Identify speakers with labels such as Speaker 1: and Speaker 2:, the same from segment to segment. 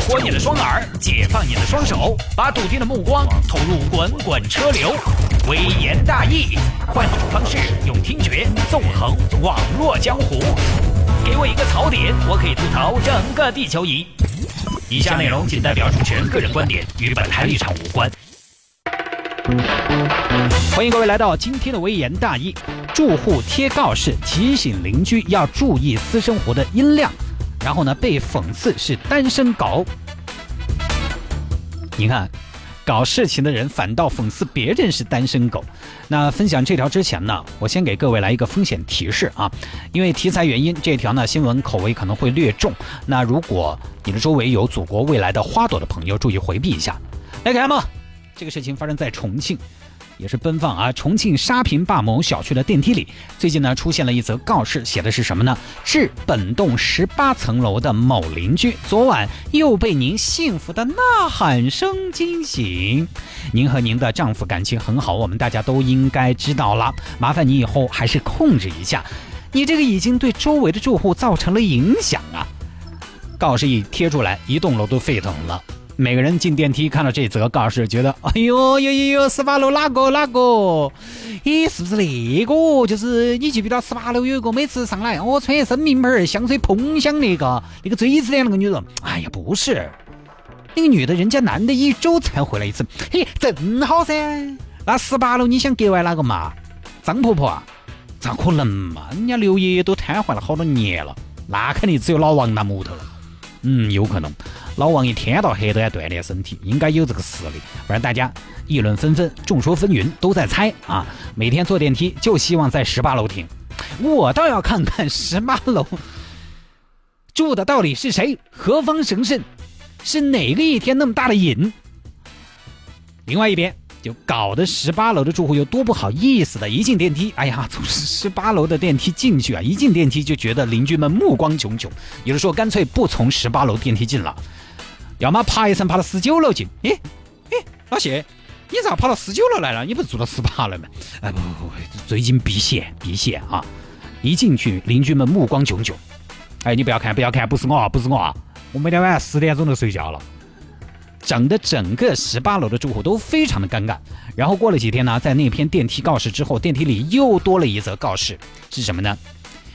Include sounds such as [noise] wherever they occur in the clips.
Speaker 1: 活你的双耳，解放你的双手，把笃定的目光投入滚滚车流。微言大义，换种方式，用听觉纵横网络江湖。给我一个槽点，我可以吐槽整个地球仪。以下内容仅代表主持人个人观点，与本台立场无关。欢迎各位来到今天的微言大义。住户贴告示提醒邻居要注意私生活的音量，然后呢被讽刺是单身狗。你看，搞事情的人反倒讽刺别人是单身狗。那分享这条之前呢，我先给各位来一个风险提示啊，因为题材原因，这条呢新闻口味可能会略重。那如果你的周围有祖国未来的花朵的朋友，注意回避一下。来看嘛，这个事情发生在重庆。也是奔放啊！重庆沙坪坝某小区的电梯里，最近呢出现了一则告示，写的是什么呢？致本栋十八层楼的某邻居，昨晚又被您幸福的呐喊声惊醒。您和您的丈夫感情很好，我们大家都应该知道了。麻烦你以后还是控制一下，你这个已经对周围的住户造成了影响啊！告示一贴出来，一栋楼都沸腾了。每个人进电梯看到这则告示，觉得哎呦呦呦呦，十八楼哪个哪个？咦，是不是那个？就是你记不记得十八楼有一个每次上来哦，穿一身名牌，香水喷香那个，那个锥子脸那个女人？哎呀，不是，那个女的，人家男的一周才回来一次。嘿，正好噻。那十八楼你想格外哪个嘛？张婆婆啊？咋可能嘛？人家刘爷爷都瘫痪了好多年了，那肯定只有老王那木头了。嗯，有可能。老王一天到黑都在锻炼身体，应该有这个实力，不然大家议论纷纷，众说纷纭，都在猜啊。每天坐电梯就希望在十八楼停，我倒要看看十八楼住的到底是谁，何方神圣，是哪个一天那么大的瘾？另外一边。就搞得十八楼的住户有多不好意思的，一进电梯，哎呀，从十八楼的电梯进去啊，一进电梯就觉得邻居们目光炯炯，有的时候干脆不从十八楼电梯进了，要么爬一层爬到十九楼进。诶诶，老谢，你咋跑到十九楼来了？你不是住到十八楼吗？哎不不不，最近避嫌避嫌啊！一进去，邻居们目光炯炯。哎，你不要看不要看，不是我啊不是我啊，我每天晚上十点钟就睡觉了。整的整个十八楼的住户都非常的尴尬。然后过了几天呢，在那篇电梯告示之后，电梯里又多了一则告示，是什么呢？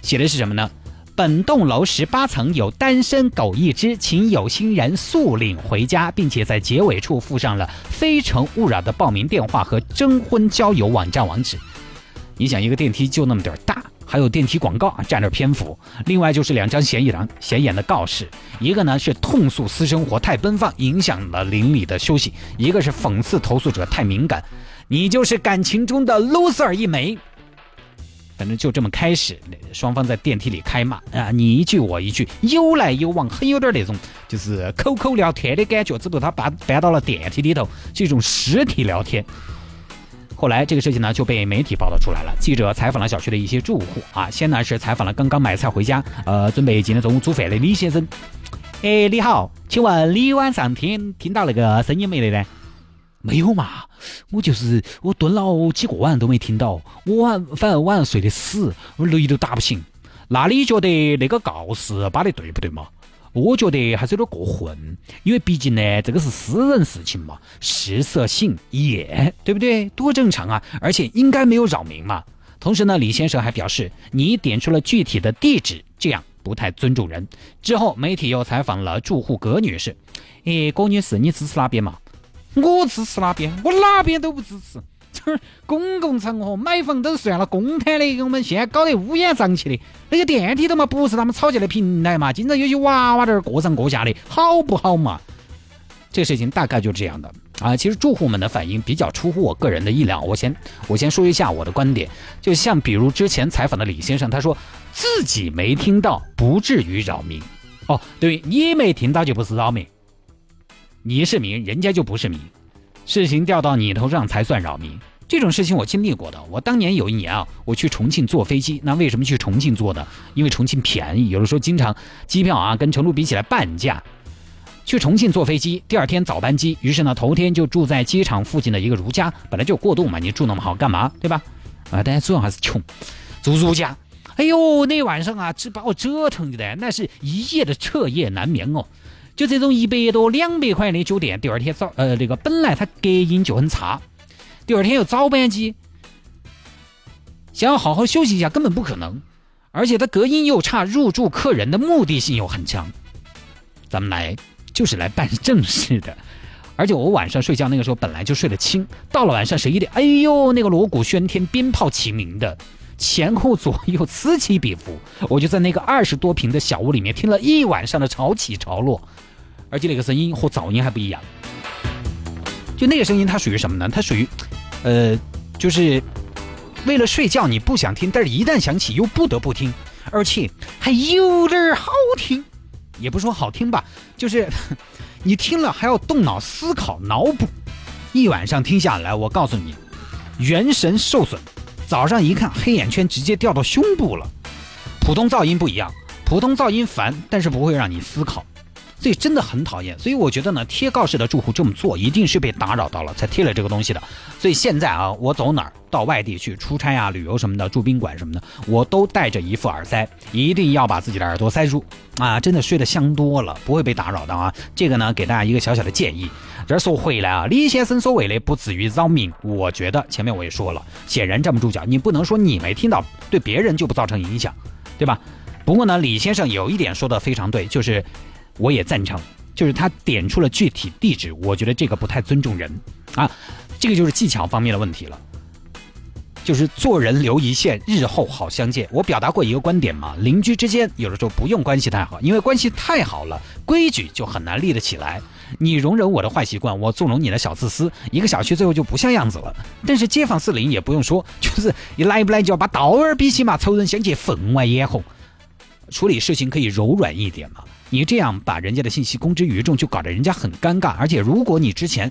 Speaker 1: 写的是什么呢？本栋楼十八层有单身狗一只，请有心人速领回家，并且在结尾处附上了《非诚勿扰》的报名电话和征婚交友网站网址。你想，一个电梯就那么点大。还有电梯广告啊，占着篇幅。另外就是两张显眼显眼的告示，一个呢是痛诉私生活太奔放，影响了邻里的休息；一个是讽刺投诉者太敏感，你就是感情中的 loser 一枚。反正就这么开始，双方在电梯里开骂啊，你一句我一句，有来有往，很有点那种就是口口聊天的感觉。只不过他搬搬到了电梯里头，是一种实体聊天。后来这个事情呢就被媒体报道出来了。记者采访了小区的一些住户啊，先呢是采访了刚刚买菜回家，呃，准备今天中午煮饭的李先生。哎，你好，请问你晚上听听到那个声音没得呢？
Speaker 2: 没有嘛，我就是我蹲了几个晚上都没听到，我晚反正晚上睡得死，我雷都打不醒。那你觉得那个告示发的对不对嘛？我觉得还是有点过分，因为毕竟呢，这个是私人事情嘛，食色性也，对不对？多正常啊！而且应该没有扰民嘛。同时呢，李先生还表示，你点出了具体的地址，这样不太尊重人。之后，媒体又采访了住户葛女士，诶，葛女士，你支持哪边嘛？
Speaker 3: 我支持哪边？我哪边都不支持。这公共场合买房都算了公摊的，给我们现在搞得乌烟瘴气的。那个电梯都嘛不是他们吵架的平台嘛，经常有些娃娃在儿过上过下的，好不好嘛？
Speaker 1: 这事情大概就这样的啊。其实住户们的反应比较出乎我个人的意料。我先我先说一下我的观点，就像比如之前采访的李先生，他说自己没听到，不至于扰民。哦，对你没听到就不是扰民，你是民，人家就不是民。事情掉到你头上才算扰民，这种事情我经历过的。我当年有一年啊，我去重庆坐飞机，那为什么去重庆坐的？因为重庆便宜，有的时候经常机票啊跟成都比起来半价。去重庆坐飞机，第二天早班机，于是呢头天就住在机场附近的一个如家，本来就过渡嘛，你住那么好干嘛？对吧？啊，但主要还是穷，住如家。哎呦，那晚上啊，这把我折腾的，那是一夜的彻夜难眠哦。
Speaker 3: 就这种一百多、两百块钱的酒店，第二天早呃那个本来它隔音就很差，第二天又早班机，想要好好休息一下根本不可能，而且它隔音又差，入住客人的目的性又很强。咱们来就是来办正事的。而且我晚上睡觉那个时候本来就睡得轻，到了晚上十一点，哎呦，那个锣鼓喧天，鞭炮齐鸣的，前后左右此起彼伏，我就在那个二十多平的小屋里面听了一晚上的潮起潮落，而且那个声音和噪音还不一样。就那个声音，它属于什么呢？它属于，呃，就是为了睡觉你不想听，但是一旦响起又不得不听，而且还有点好听，也不说好听吧，就是。你听了还要动脑思考、脑补，一晚上听下来，我告诉你，元神受损，早上一看黑眼圈直接掉到胸部了。普通噪音不一样，普通噪音烦，但是不会让你思考。所以真的很讨厌，所以我觉得呢，贴告示的住户这么做一定是被打扰到了才贴了这个东西的。所以现在啊，我走哪儿到外地去出差啊、旅游什么的，住宾馆什么的，我都带着一副耳塞，一定要把自己的耳朵塞住啊！真的睡得香多了，不会被打扰到啊。这个呢，给大家一个小小的建议。这说回来啊，李先生所谓的不至于扰民，我觉得前面我也说了，显然站不住脚。你不能说你没听到，对别人就不造成影响，对吧？不过呢，李先生有一点说的非常对，就是。我也赞成，就是他点出了具体地址，我觉得这个不太尊重人啊，这个就是技巧方面的问题了。就是做人留一线，日后好相见。我表达过一个观点嘛，邻居之间有的时候不用关系太好，因为关系太好了，规矩就很难立得起来。你容忍我的坏习惯，我纵容你的小自私，一个小区最后就不像样子了。但是街坊四邻也不用说，就是你来不来就要把刀儿比起嘛，仇人相见分外眼红。处理事情可以柔软一点嘛。你这样把人家的信息公之于众，就搞得人家很尴尬。而且，如果你之前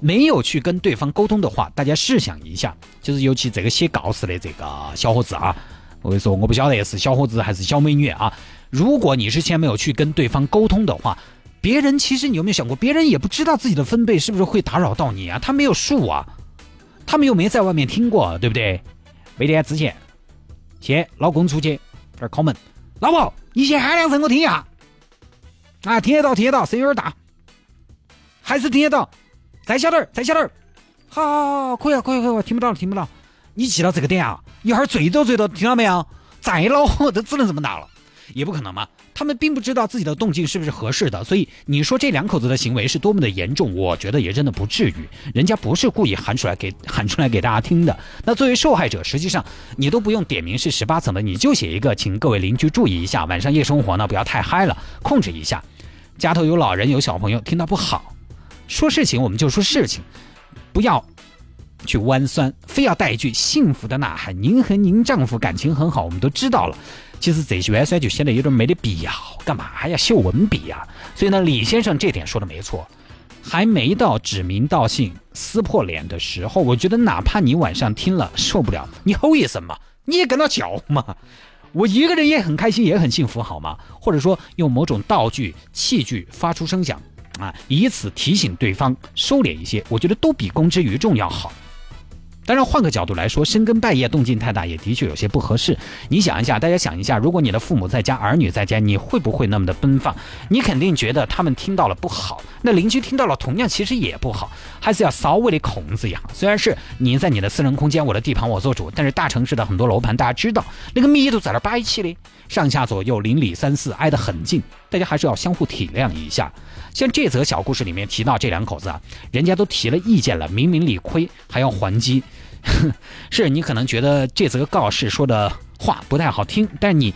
Speaker 3: 没有去跟对方沟通的话，大家试想一下，就是尤其这个写告示的这个小伙子啊，我跟你说，我不晓得是小伙子还是小美女啊。如果你之前没有去跟对方沟通的话，别人其实你有没有想过，别人也不知道自己的分贝是不是会打扰到你啊？他没有数啊，他们又没在外面听过，对不对？没天之前，先老公出去这儿敲门，老婆，你先喊两声，我听一下。啊，听得到，听得到，声音有点大，还是听得到，再小点儿，再小点儿，好好，可以，可以，可以，听不到了，听不到。你记到这个点啊，一会儿最多最多，听到没有？再恼火都只能这么大了。也不可能嘛，他们并不知道自己的动静是不是合适的，所以你说这两口子的行为是多么的严重，我觉得也真的不至于，人家不是故意喊出来给 [laughs] 喊出来给大家听的。那作为受害者，实际上你都不用点名是十八层的，你就写一个，请各位邻居注意一下，晚上夜生活呢不要太嗨了，控制一下。家头有老人有小朋友，听到不好，说事情我们就说事情，不要去弯酸，非要带一句幸福的呐喊。您和您丈夫感情很好，我们都知道了。其实这些弯酸就显得有点没得必要，干嘛呀？秀文笔呀？所以呢，李先生这点说的没错，还没到指名道姓撕破脸的时候。我觉得哪怕你晚上听了受不了，你吼一声嘛，你也跟他叫嘛，我一个人也很开心，也很幸福，好吗？或者说用某种道具器具发出声响啊，以此提醒对方收敛一些，我觉得都比公之于众要好。当然，换个角度来说，深更半夜动静太大，也的确有些不合适。你想一下，大家想一下，如果你的父母在家，儿女在家，你会不会那么的奔放？你肯定觉得他们听到了不好，那邻居听到了，同样其实也不好，还是要稍微的控制一下。虽然是你在你的私人空间，我的地盘我做主，但是大城市的很多楼盘，大家知道那个密度在那摆起的，上下左右邻里三四挨得很近，大家还是要相互体谅一下。像这则小故事里面提到这两口子啊，人家都提了意见了，明明理亏还要还击。[laughs] 是你可能觉得这则告示说的话不太好听，但你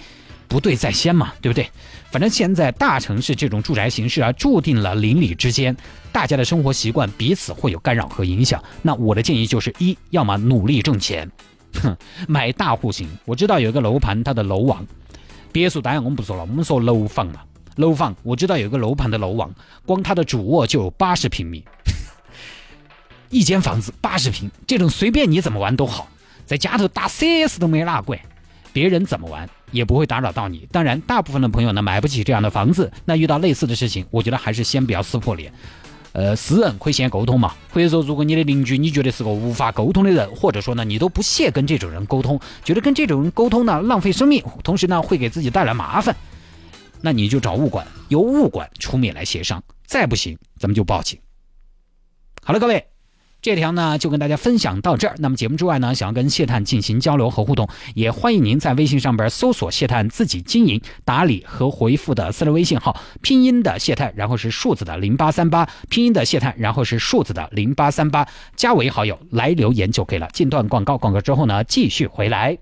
Speaker 3: 不对在先嘛，对不对？反正现在大城市这种住宅形式啊，注定了邻里之间大家的生活习惯彼此会有干扰和影响。那我的建议就是：一，要么努力挣钱，哼，[laughs] 买大户型。我知道有一个楼盘，它的楼王，别墅当然我们不说了，我们说楼房嘛。楼房我知道有个楼盘的楼王，光它的主卧就有八十平米。[laughs] 一间房子八十平，这种随便你怎么玩都好，在家头打 CS 都没哪管，别人怎么玩也不会打扰到你。当然，大部分的朋友呢买不起这样的房子，那遇到类似的事情，我觉得还是先不要撕破脸。呃，私人可以先沟通嘛，或者说如果你的邻居你觉得是个无法沟通的人，或者说呢你都不屑跟这种人沟通，觉得跟这种人沟通呢浪费生命，同时呢会给自己带来麻烦，
Speaker 1: 那你就找物管，由物管出面来协商。再不行，咱们就报警。好了，各位。这条呢就跟大家分享到这儿。那么节目之外呢，想要跟谢探进行交流和互动，也欢迎您在微信上边搜索谢探自己经营打理和回复的私人微信号，拼音的谢探，然后是数字的零八三八，拼音的谢探，然后是数字的零八三八，加为好友来留言就可以了。进段广告，广告之后呢继续回来。